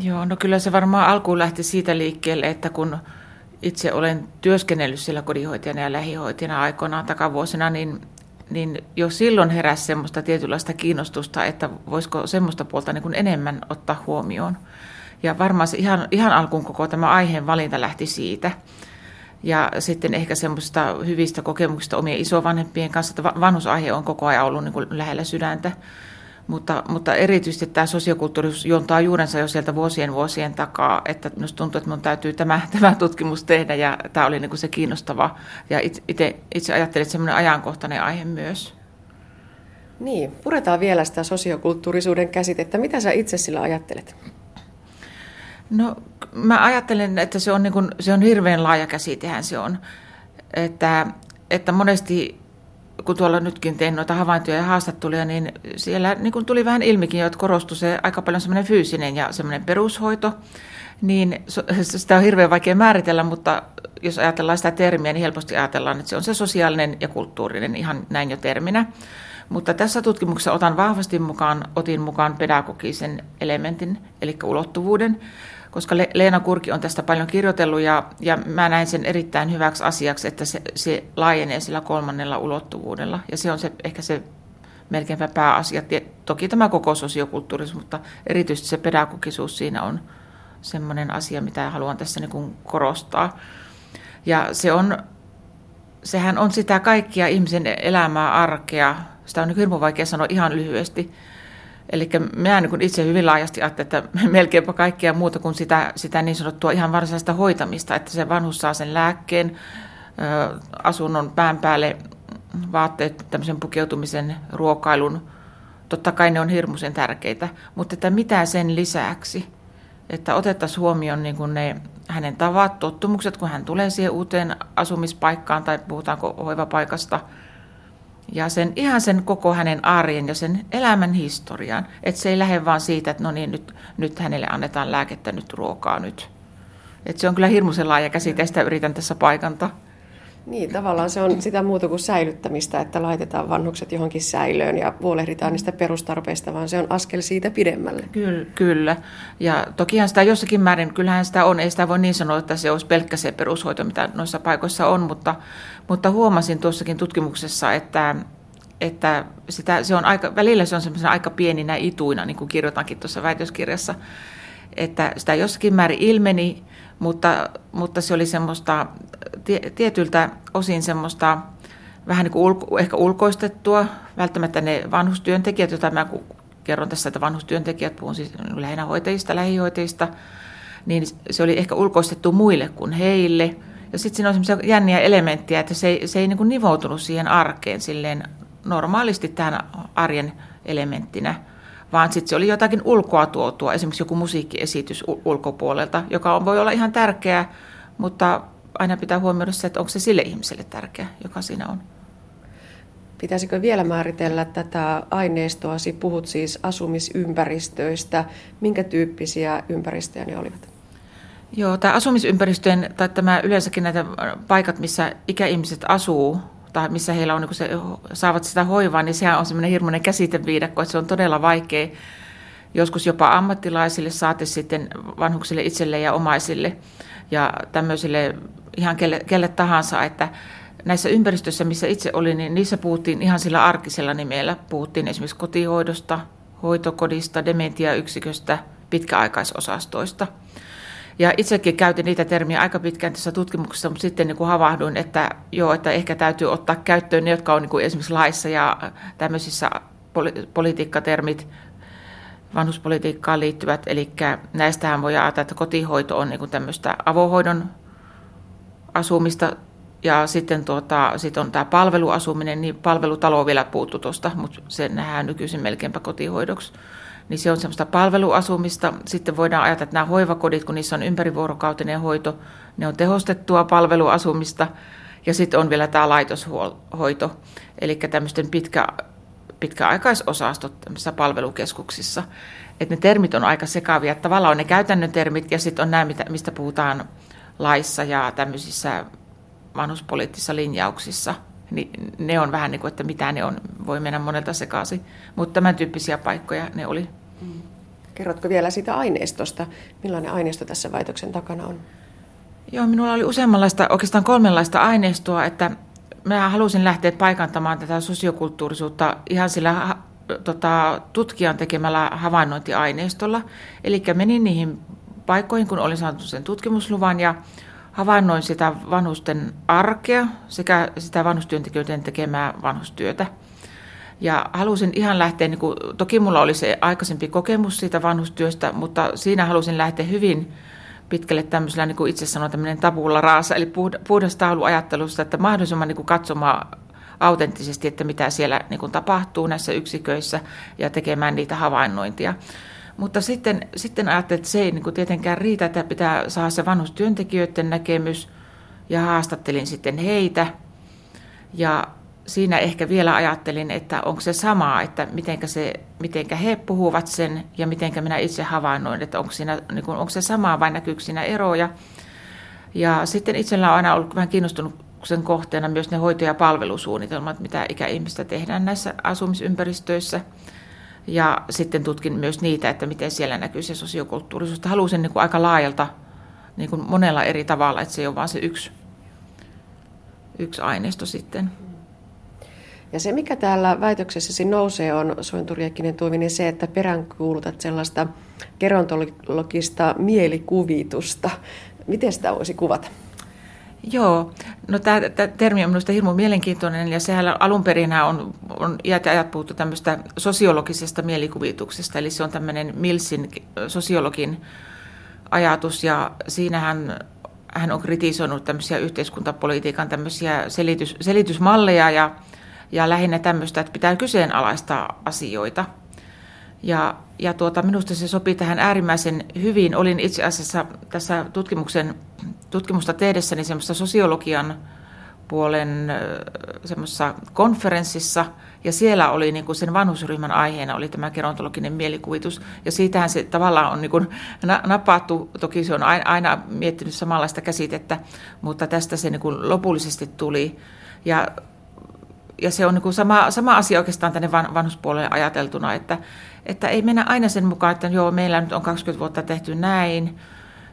Joo, no kyllä se varmaan alkuun lähti siitä liikkeelle, että kun itse olen työskennellyt siellä kodinhoitajana ja lähihoitajana aikoinaan takavuosina, niin, niin jo silloin heräsi semmoista tietynlaista kiinnostusta, että voisiko semmoista puolta niin kuin enemmän ottaa huomioon. Ja varmaan se ihan, ihan alkuun koko tämä aiheen valinta lähti siitä. Ja sitten ehkä semmoista hyvistä kokemuksista omien isovanhempien kanssa, että vanhusaihe on koko ajan ollut niin kuin lähellä sydäntä. Mutta, mutta erityisesti tämä sosiokulttuurisuus juontaa juurensa jo sieltä vuosien vuosien takaa, että minusta tuntuu, että minun täytyy tämä, tämä tutkimus tehdä ja tämä oli niin kuin se kiinnostava. Ja itse, itse ajattelin, että semmoinen ajankohtainen aihe myös. Niin, puretaan vielä sitä sosiokulttuurisuuden käsitettä. Mitä sä itse sillä ajattelet? No mä ajattelen, että se on, niin kuin, se on hirveän laaja käsitehän se on. Että, että monesti kun tuolla nytkin tein noita havaintoja ja haastatteluja, niin siellä niin kuin tuli vähän ilmikin, että korostui se aika paljon semmoinen fyysinen ja semmoinen perushoito, niin sitä on hirveän vaikea määritellä, mutta jos ajatellaan sitä termiä, niin helposti ajatellaan, että se on se sosiaalinen ja kulttuurinen ihan näin jo terminä. Mutta tässä tutkimuksessa otan vahvasti mukaan, otin mukaan pedagogisen elementin, eli ulottuvuuden, koska Leena Kurki on tästä paljon kirjoitellut ja, ja mä näen sen erittäin hyväksi asiaksi, että se, se laajenee sillä kolmannella ulottuvuudella. Ja se on se, ehkä se melkeinpä pääasia. Toki tämä koko sosiokulttuurisuus, mutta erityisesti se pedagogisuus siinä on semmoinen asia, mitä haluan tässä niin korostaa. Ja se on, sehän on sitä kaikkia ihmisen elämää, arkea. Sitä on niin hirveän vaikea sanoa ihan lyhyesti Eli minä niin itse hyvin laajasti ajattelen, että melkeinpä kaikkea muuta kuin sitä, sitä niin sanottua ihan varsinaista hoitamista, että se vanhus saa sen lääkkeen, asunnon pään päälle, vaatteet, tämmöisen pukeutumisen, ruokailun. Totta kai ne on hirmuisen tärkeitä, mutta että mitä sen lisäksi, että otettaisiin huomioon niin kuin ne hänen tavat, tottumukset, kun hän tulee siihen uuteen asumispaikkaan tai puhutaanko hoivapaikasta – ja sen, ihan sen koko hänen arjen ja sen elämän historian. Että se ei lähde vaan siitä, että no niin, nyt, nyt hänelle annetaan lääkettä, nyt ruokaa nyt. Että se on kyllä hirmuisen laaja käsite, sitä yritän tässä paikanta. Niin, tavallaan se on sitä muuta kuin säilyttämistä, että laitetaan vanhukset johonkin säilöön ja huolehditaan niistä perustarpeista, vaan se on askel siitä pidemmälle. Kyllä, kyllä. Ja tokihan sitä jossakin määrin, kyllähän sitä on, ei sitä voi niin sanoa, että se olisi pelkkä se perushoito, mitä noissa paikoissa on, mutta, mutta huomasin tuossakin tutkimuksessa, että, että sitä, se on aika, välillä se on semmoisena aika pieninä ituina, niin kuin kirjoitankin tuossa väitöskirjassa, että sitä jossakin määrin ilmeni, mutta, mutta se oli semmoista tietyltä osin semmoista vähän niin kuin ulko, ehkä ulkoistettua, välttämättä ne vanhustyöntekijät, joita mä kerron tässä, että vanhustyöntekijät, puhun siis lähinnä hoitajista, lähihoitajista, niin se oli ehkä ulkoistettu muille kuin heille. Ja sitten siinä on semmoisia jänniä elementtejä, että se ei, se ei niin kuin nivoutunut siihen arkeen silleen normaalisti tähän arjen elementtinä vaan sitten se oli jotakin ulkoa tuotua, esimerkiksi joku musiikkiesitys ulkopuolelta, joka voi olla ihan tärkeä, mutta aina pitää huomioida se, että onko se sille ihmiselle tärkeä, joka siinä on. Pitäisikö vielä määritellä tätä aineistoa? Puhut siis asumisympäristöistä. Minkä tyyppisiä ympäristöjä ne olivat? Joo, tämä asumisympäristöjen, tai tämä yleensäkin näitä paikat, missä ikäihmiset asuu, tai missä heillä on, niin se, saavat sitä hoivaa, niin sehän on semmoinen hirmuinen käsiteviidakko, että se on todella vaikea joskus jopa ammattilaisille, saate sitten vanhuksille itselle ja omaisille ja tämmöisille ihan kelle, kelle tahansa, että näissä ympäristöissä, missä itse olin, niin niissä puhuttiin ihan sillä arkisella nimellä. Puhuttiin esimerkiksi kotihoidosta, hoitokodista, dementiayksiköstä, pitkäaikaisosastoista – ja itsekin käytin niitä termiä aika pitkään tässä tutkimuksessa, mutta sitten niin kuin havahduin, että joo, että ehkä täytyy ottaa käyttöön ne, jotka on niin kuin esimerkiksi laissa ja tämmöisissä poli- politiikkatermit, vanhuspolitiikkaan liittyvät. Eli näistähän voi ajatella, että kotihoito on niin kuin tämmöistä avohoidon asumista ja sitten tuota, sit on tämä palveluasuminen, niin palvelutalo vielä puuttu tuosta, mutta se nähdään nykyisin melkeinpä kotihoidoksi niin se on semmoista palveluasumista. Sitten voidaan ajatella, että nämä hoivakodit, kun niissä on ympärivuorokautinen hoito, ne on tehostettua palveluasumista. Ja sitten on vielä tämä laitoshoito, eli tämmöisten pitkä, pitkäaikaisosastot tämmöisissä palvelukeskuksissa. Että ne termit on aika sekavia. Tavallaan on ne käytännön termit ja sitten on nämä, mistä puhutaan laissa ja tämmöisissä vanhuspoliittisissa linjauksissa – niin ne on vähän niin kuin, että mitä ne on, voi mennä monelta sekaisin. Mutta tämän tyyppisiä paikkoja ne oli. Mm. Kerrotko vielä siitä aineistosta? Millainen aineisto tässä väitöksen takana on? Joo, minulla oli useammanlaista, oikeastaan kolmenlaista aineistoa, että mä halusin lähteä paikantamaan tätä sosiokulttuurisuutta ihan sillä tota, tutkijan tekemällä havainnointiaineistolla. Eli menin niihin paikkoihin, kun olin saanut sen tutkimusluvan ja havainnoin sitä vanhusten arkea sekä sitä vanhustyöntekijöiden tekemää vanhustyötä. Ja halusin ihan lähteä, niin kuin, toki mulla oli se aikaisempi kokemus siitä vanhustyöstä, mutta siinä halusin lähteä hyvin pitkälle tämmöisellä, niin kuin itse sanoin, tämmöinen tabulla raasa, eli puhdas ajattelusta, että mahdollisimman niin kuin katsomaan autenttisesti, että mitä siellä niin kuin tapahtuu näissä yksiköissä ja tekemään niitä havainnointia. Mutta sitten, sitten ajattelin, että se ei niin kuin tietenkään riitä, että pitää saada se vanhustyöntekijöiden näkemys ja haastattelin sitten heitä. Ja siinä ehkä vielä ajattelin, että onko se sama, että mitenkä, se, mitenkä he puhuvat sen ja mitenkä minä itse havainnoin, että onko, siinä, niin kuin, onko se sama vai näkyykö siinä eroja. Ja sitten itsellä on aina ollut vähän kiinnostunut sen kohteena myös ne hoito- ja palvelusuunnitelmat, mitä ikäihmistä tehdään näissä asumisympäristöissä. Ja sitten tutkin myös niitä, että miten siellä näkyy se sosiokulttuurisuus. Halusin niin kuin aika laajalta niin kuin monella eri tavalla, että se ei ole vain se yksi, yksi aineisto sitten. Ja se, mikä täällä väitöksessäsi nousee, on Sointuriakkinen Tuominen se, että peräänkuulutat sellaista gerontologista mielikuvitusta. Miten sitä voisi kuvata? Joo, no tämä termi on minusta hirmu mielenkiintoinen ja sehän alun perin on, on iät ja ajat puhuttu tämmöistä sosiologisesta mielikuvituksesta, eli se on tämmöinen Milsin sosiologin ajatus ja siinähän hän on kritisoinut tämmöisiä yhteiskuntapolitiikan tämmöisiä selitys, selitysmalleja ja, ja lähinnä tämmöistä, että pitää kyseenalaistaa asioita. Ja, ja tuota, minusta se sopii tähän äärimmäisen hyvin. Olin itse asiassa tässä tutkimuksen tutkimusta tehdessäni semmoista sosiologian puolen semmoisessa konferenssissa, ja siellä oli niin kuin sen vanhusryhmän aiheena oli tämä gerontologinen mielikuvitus, ja siitähän se tavallaan on niin kuin napattu, toki se on aina miettinyt samanlaista käsitettä, mutta tästä se niin kuin lopullisesti tuli, ja ja se on niin kuin sama, sama asia oikeastaan tänne vanhuspuolelle ajateltuna, että, että ei mennä aina sen mukaan, että joo, meillä nyt on 20 vuotta tehty näin,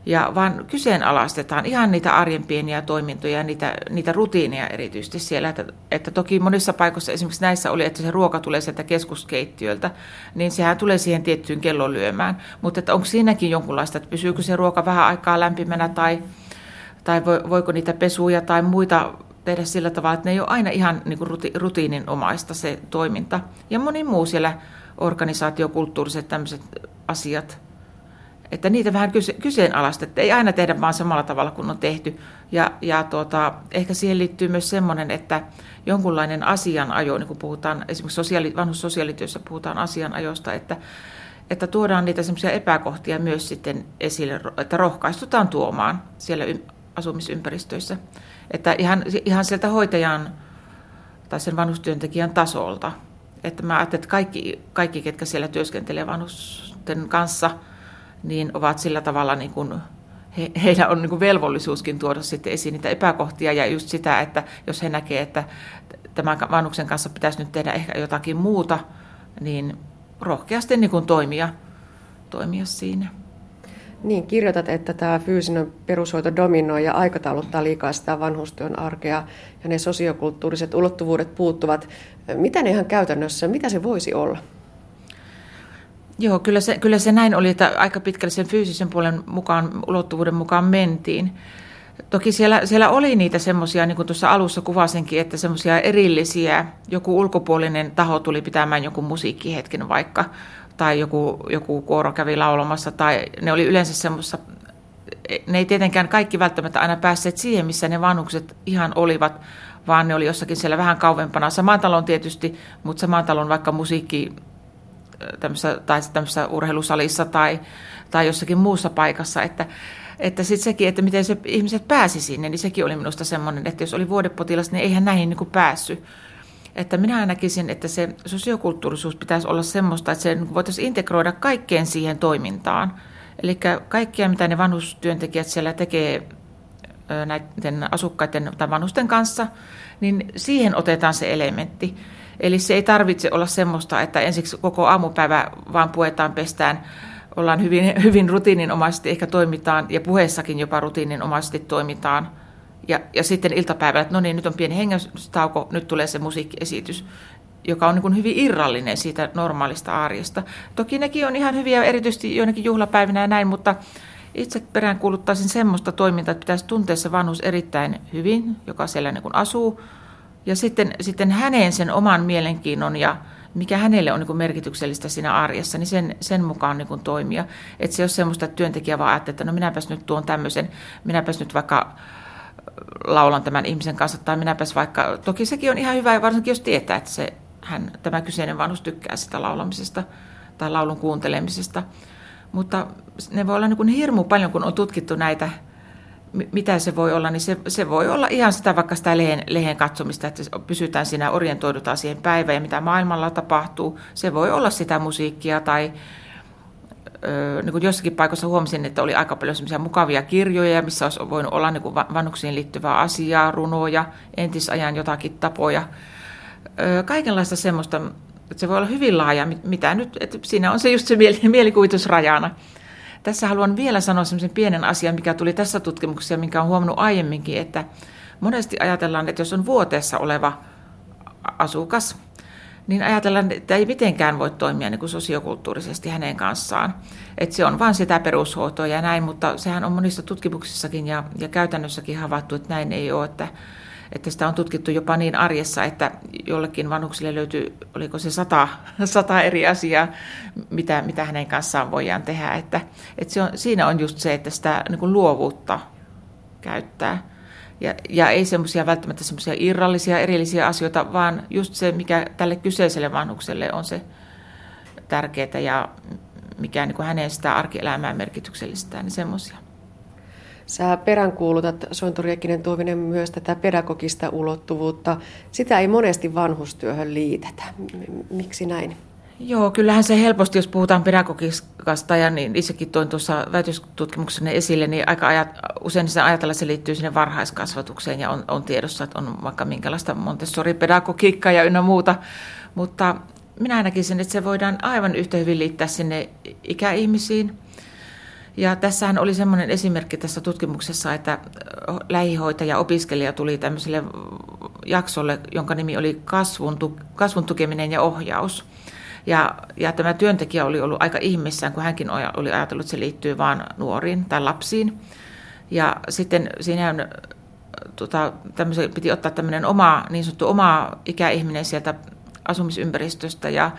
ja vaan kyseenalaistetaan ihan niitä arjen pieniä toimintoja, niitä, niitä rutiineja erityisesti siellä. Että, että toki monissa paikoissa esimerkiksi näissä oli, että se ruoka tulee sieltä keskuskeittiöltä, niin sehän tulee siihen tiettyyn kellon lyömään. Mutta että onko siinäkin jonkunlaista, että pysyykö se ruoka vähän aikaa lämpimänä tai, tai voiko niitä pesuja tai muita tehdä sillä tavalla, että ne ei ole aina ihan niin kuin rutiininomaista se toiminta. Ja moni muu siellä organisaatiokulttuuriset tämmöiset asiat – että niitä vähän kyse, kyseenalaistettiin. Ei aina tehdä vaan samalla tavalla kuin on tehty. Ja, ja tuota, ehkä siihen liittyy myös semmoinen, että jonkunlainen asianajo, niin kuin puhutaan esimerkiksi sosiaali, vanhussosiaalityössä puhutaan asianajosta, että, että tuodaan niitä semmoisia epäkohtia myös sitten esille, että rohkaistutaan tuomaan siellä asumisympäristöissä. Että ihan, ihan sieltä hoitajan tai sen vanhustyöntekijän tasolta. Että mä ajattelen, että kaikki, kaikki ketkä siellä työskentelee vanhusten kanssa – niin ovat sillä tavalla niin kuin, he, heillä on niin kuin velvollisuuskin tuoda sitten esiin niitä epäkohtia ja just sitä, että jos he näkevät, että tämän vanhuksen kanssa pitäisi nyt tehdä ehkä jotakin muuta, niin rohkeasti niin kuin toimia, toimia siinä. Niin, kirjoitat, että tämä fyysinen perushoito dominoi ja aikatauluttaa liikaa sitä vanhustyön arkea ja ne sosiokulttuuriset ulottuvuudet puuttuvat. Mitä ne ihan käytännössä, mitä se voisi olla? Joo, kyllä se, kyllä se näin oli, että aika pitkälle sen fyysisen puolen mukaan, ulottuvuuden mukaan mentiin. Toki siellä, siellä oli niitä semmoisia, niin kuin tuossa alussa kuvasinkin, että semmoisia erillisiä, joku ulkopuolinen taho tuli pitämään joku musiikkihetken vaikka, tai joku, joku kuoro kävi laulamassa, tai ne oli yleensä semmoista, ne ei tietenkään kaikki välttämättä aina päässeet siihen, missä ne vanhukset ihan olivat, vaan ne oli jossakin siellä vähän kauempana. Samaan talon tietysti, mutta samaan talon vaikka musiikki tämmöisessä, tai tämmöisessä urheilusalissa tai, tai jossakin muussa paikassa, että, että sitten sekin, että miten se ihmiset pääsi sinne, niin sekin oli minusta semmoinen, että jos oli vuodepotilas, niin eihän näihin niin kuin päässyt. Että minä näkisin, että se sosiokulttuurisuus pitäisi olla semmoista, että se voitaisiin integroida kaikkeen siihen toimintaan. Eli kaikkia, mitä ne vanhustyöntekijät siellä tekee näiden asukkaiden tai vanhusten kanssa, niin siihen otetaan se elementti. Eli se ei tarvitse olla semmoista, että ensiksi koko aamupäivä vaan puetaan pestään ollaan hyvin, hyvin rutiininomaisesti ehkä toimitaan ja puheessakin jopa rutiininomaisesti toimitaan. Ja, ja sitten iltapäivällä, että no niin, nyt on pieni hengästauko, nyt tulee se musiikkiesitys, joka on niin hyvin irrallinen siitä normaalista arjesta. Toki nekin on ihan hyviä, erityisesti joinakin juhlapäivinä ja näin, mutta itse peräänkuuluttaisin semmoista toimintaa, että pitäisi tuntea se vanhus erittäin hyvin, joka siellä niin asuu, ja sitten, sitten hänen sen oman mielenkiinnon ja mikä hänelle on niin merkityksellistä siinä arjessa, niin sen, sen mukaan niin toimia. Että se ei ole semmoista, että työntekijä vaan ajattelee, että no minäpäs nyt tuon tämmöisen, minäpäs nyt vaikka laulan tämän ihmisen kanssa, tai minäpäs vaikka, toki sekin on ihan hyvä, varsinkin jos tietää, että se, hän, tämä kyseinen vanhus tykkää sitä laulamisesta tai laulun kuuntelemisesta. Mutta ne voi olla niin hirmu paljon, kun on tutkittu näitä mitä se voi olla, niin se, se voi olla ihan sitä vaikka sitä lehen, lehen katsomista, että pysytään siinä, orientoidutaan siihen päivään ja mitä maailmalla tapahtuu. Se voi olla sitä musiikkia tai niin kuin jossakin paikassa huomasin, että oli aika paljon semmoisia mukavia kirjoja, missä olisi voinut olla niin kuin vanhuksiin liittyvää asiaa, runoja, entisajan jotakin tapoja. Kaikenlaista semmoista, että se voi olla hyvin laaja, mitä nyt, että siinä on se just se mielikuvitus rajana. Tässä haluan vielä sanoa sellaisen pienen asian, mikä tuli tässä tutkimuksessa minkä on huomannut aiemminkin, että monesti ajatellaan, että jos on vuoteessa oleva asukas, niin ajatellaan, että ei mitenkään voi toimia niin kuin sosiokulttuurisesti hänen kanssaan. Että se on vain sitä perushoitoa ja näin, mutta sehän on monissa tutkimuksissakin ja, ja käytännössäkin havaittu, että näin ei ole, että että sitä on tutkittu jopa niin arjessa, että jollekin vanhuksille löytyy, oliko se sata, sata eri asiaa, mitä, mitä hänen kanssaan voidaan tehdä. Että, että se on, siinä on just se, että sitä niin kuin luovuutta käyttää. Ja, ja ei semmoisia välttämättä semmoisia irrallisia, erillisiä asioita, vaan just se, mikä tälle kyseiselle vanhukselle on se tärkeää ja mikä niin kuin hänen sitä arkielämää merkityksellistä, niin semmoisia. Sä peräänkuulutat, Sointuri Ekinen Tuovinen, myös tätä pedagogista ulottuvuutta. Sitä ei monesti vanhustyöhön liitetä. Miksi näin? Joo, kyllähän se helposti, jos puhutaan pedagogikasta, ja niin itsekin toin tuossa väitöstutkimuksenne esille, niin aika ajat, usein se ajatella, se liittyy sinne varhaiskasvatukseen, ja on, on tiedossa, että on vaikka minkälaista Montessori-pedagogiikkaa ja ynnä muuta, mutta minä näkisin, että se voidaan aivan yhtä hyvin liittää sinne ikäihmisiin, ja tässähän oli semmoinen esimerkki tässä tutkimuksessa, että lähihoitaja opiskelija tuli tämmöiselle jaksolle, jonka nimi oli kasvun, kasvun tukeminen ja ohjaus. Ja, ja tämä työntekijä oli ollut aika ihmissään, kun hänkin oli ajatellut, että se liittyy vain nuoriin tai lapsiin. Ja sitten siinä on, tota, piti ottaa tämmöinen oma, niin sanottu oma ikäihminen sieltä asumisympäristöstä ja,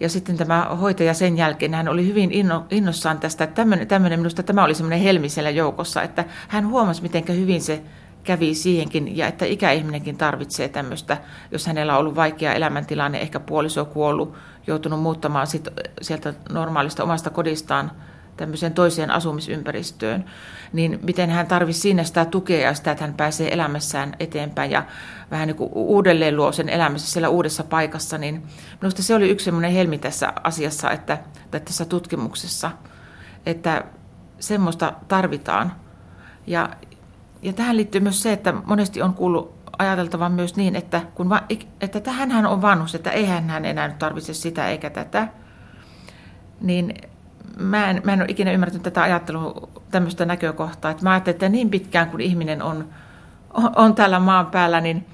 ja sitten tämä hoitaja sen jälkeen, hän oli hyvin inno, innossaan tästä, että tämmöinen, tämmöinen, minusta tämä oli semmoinen helmi siellä joukossa, että hän huomasi, miten hyvin se kävi siihenkin ja että ikäihminenkin tarvitsee tämmöistä, jos hänellä on ollut vaikea elämäntilanne, ehkä puoliso kuollut, joutunut muuttamaan sit sieltä normaalista omasta kodistaan tämmöiseen toiseen asumisympäristöön, niin miten hän tarvitsisi siinä sitä tukea ja sitä, että hän pääsee elämässään eteenpäin ja vähän niin kuin uudelleen luo sen elämässä siellä uudessa paikassa, niin minusta se oli yksi semmoinen helmi tässä asiassa, että, tai tässä tutkimuksessa, että semmoista tarvitaan. Ja, ja tähän liittyy myös se, että monesti on kuullut ajateltavan myös niin, että, kun va, että tähän hän on vanhus, että eihän hän enää tarvitse sitä eikä tätä, niin mä en, mä en ole ikinä ymmärtänyt tätä ajattelua, tämmöistä näkökohtaa. Että mä ajattelen, että niin pitkään kuin ihminen on, on, on täällä maan päällä, niin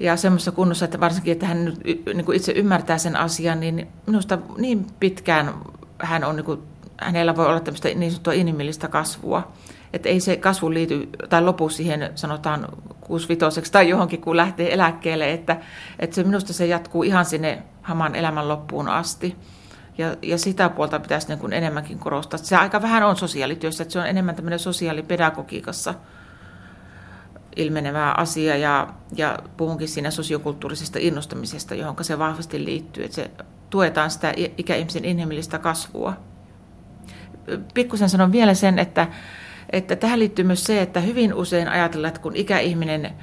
ja semmoisessa kunnossa, että varsinkin, että hän nyt niin kuin itse ymmärtää sen asian, niin minusta niin pitkään hän on, niin kuin, hänellä voi olla tämmöistä niin sanottua inhimillistä kasvua. Että ei se kasvu liity tai lopu siihen sanotaan 65 tai johonkin, kun lähtee eläkkeelle, että, että se, minusta se jatkuu ihan sinne haman elämän loppuun asti. Ja, ja sitä puolta pitäisi niin kuin enemmänkin korostaa. Se aika vähän on sosiaalityössä, että se on enemmän tämmöinen sosiaalipedagogiikassa ilmenevä asia ja, ja puhunkin siinä sosiokulttuurisesta innostamisesta, johon se vahvasti liittyy, että se tuetaan sitä ikäihmisen inhimillistä kasvua. Pikkusen sanon vielä sen, että, että tähän liittyy myös se, että hyvin usein ajatellaan, että kun ikäihminen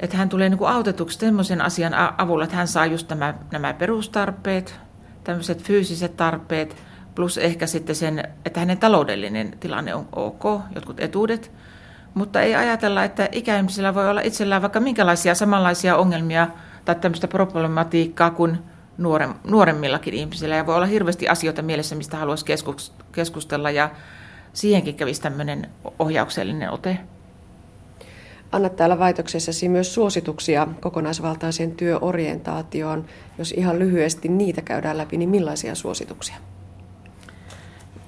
että hän tulee niin kuin autetuksi sellaisen asian avulla, että hän saa just nämä, nämä perustarpeet, tämmöiset fyysiset tarpeet, plus ehkä sitten sen, että hänen taloudellinen tilanne on ok, jotkut etuudet, mutta ei ajatella, että ikäihmisillä voi olla itsellään vaikka minkälaisia samanlaisia ongelmia tai tämmöistä problematiikkaa kuin nuorem, nuoremmillakin ihmisillä. Ja voi olla hirveästi asioita mielessä, mistä haluaisi keskustella ja siihenkin kävisi tämmöinen ohjauksellinen ote. Annat täällä väitöksessäsi myös suosituksia kokonaisvaltaiseen työorientaatioon. Jos ihan lyhyesti niitä käydään läpi, niin millaisia suosituksia?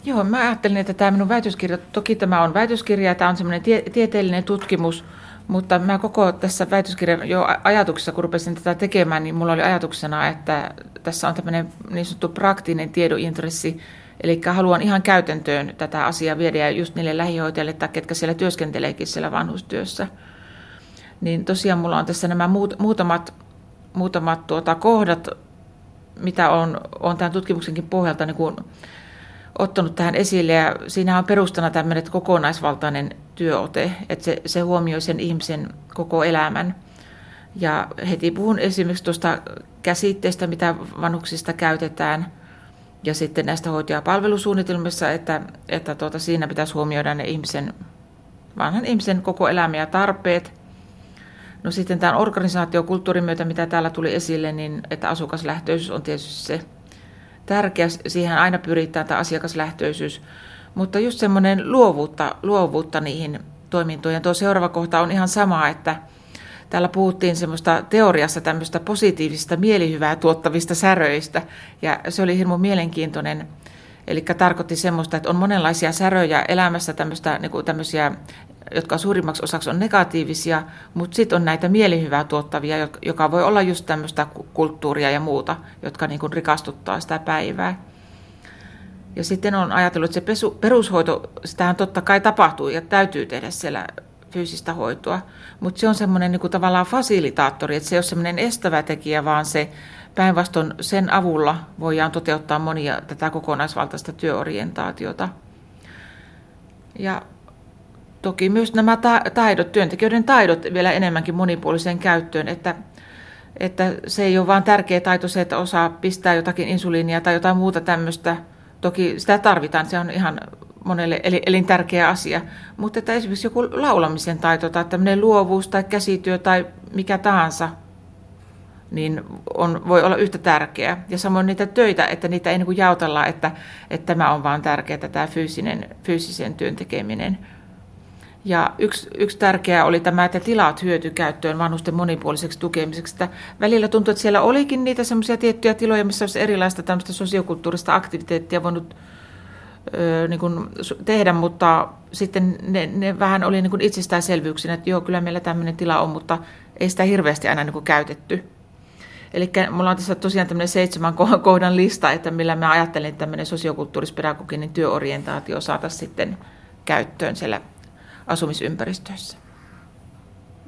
Joo, mä ajattelin, että tämä minun väitöskirja, toki tämä on väitöskirja, tämä on semmoinen tie, tieteellinen tutkimus, mutta mä koko tässä väitöskirjan jo ajatuksessa, kun rupesin tätä tekemään, niin mulla oli ajatuksena, että tässä on tämmöinen niin sanottu praktinen tiedointressi, eli haluan ihan käytäntöön tätä asiaa viedä ja just niille lähihoitajille tai ketkä siellä työskenteleekin siellä vanhustyössä. Niin tosiaan mulla on tässä nämä muut, muutamat, muutamat tuota kohdat, mitä on, on tämän tutkimuksenkin pohjalta niin kuin ottanut tähän esille. Ja siinä on perustana tämmöinen kokonaisvaltainen työote, että se, se huomioi sen ihmisen koko elämän. Ja heti puhun esimerkiksi tuosta käsitteestä, mitä vanhuksista käytetään, ja sitten näistä hoitajapalvelusuunnitelmissa, että, että tuota, siinä pitäisi huomioida ne ihmisen, vanhan ihmisen koko elämä ja tarpeet. No sitten tämän organisaatiokulttuurin myötä, mitä täällä tuli esille, niin että asukaslähtöisyys on tietysti se tärkeä, siihen aina pyritään tämä asiakaslähtöisyys, mutta just semmoinen luovuutta, luovuutta niihin toimintoihin. Tuo seuraava kohta on ihan sama, että täällä puhuttiin semmoista teoriassa tämmöistä positiivisista mielihyvää tuottavista säröistä, ja se oli hirmu mielenkiintoinen. Eli tarkoitti semmoista, että on monenlaisia säröjä elämässä, tämmöistä, niin kuin tämmöisiä, jotka suurimmaksi osaksi on negatiivisia, mutta sitten on näitä mielihyvää tuottavia, joka voi olla just tämmöistä kulttuuria ja muuta, jotka niin kuin rikastuttaa sitä päivää. Ja sitten on ajatellut, että se pesu, perushoito, sitähän totta kai tapahtuu ja täytyy tehdä siellä fyysistä hoitoa, mutta se on semmoinen niin kuin tavallaan fasilitaattori, että se ei ole semmoinen estävä tekijä, vaan se Päinvastoin sen avulla voidaan toteuttaa monia tätä kokonaisvaltaista työorientaatiota. Ja toki myös nämä taidot, työntekijöiden taidot vielä enemmänkin monipuoliseen käyttöön, että, että se ei ole vain tärkeä taito se, että osaa pistää jotakin insuliinia tai jotain muuta tämmöistä. Toki sitä tarvitaan, se on ihan monelle elintärkeä asia. Mutta että esimerkiksi joku laulamisen taito tai tämmöinen luovuus tai käsityö tai mikä tahansa – niin on, voi olla yhtä tärkeää. Ja samoin niitä töitä, että niitä ei niin jaotella, että, että tämä on vaan tärkeää, tämä fyysinen, fyysisen työn tekeminen. Ja yksi, yksi tärkeä oli tämä, että tilat hyötykäyttöön vanhusten monipuoliseksi tukemiseksi. Että välillä tuntui, että siellä olikin niitä semmoisia tiettyjä tiloja, missä olisi erilaista tämmöistä sosiokulttuurista aktiviteettia voinut ö, niin kuin tehdä, mutta sitten ne, ne vähän oli niin kuin itsestäänselvyyksinä, että joo, kyllä meillä tämmöinen tila on, mutta ei sitä hirveästi aina niin kuin käytetty. Eli mulla on tässä tosiaan tämmöinen seitsemän kohdan lista, että millä mä ajattelen, että tämmöinen sosiokulttuurispedagoginen työorientaatio saataisiin sitten käyttöön siellä asumisympäristöissä.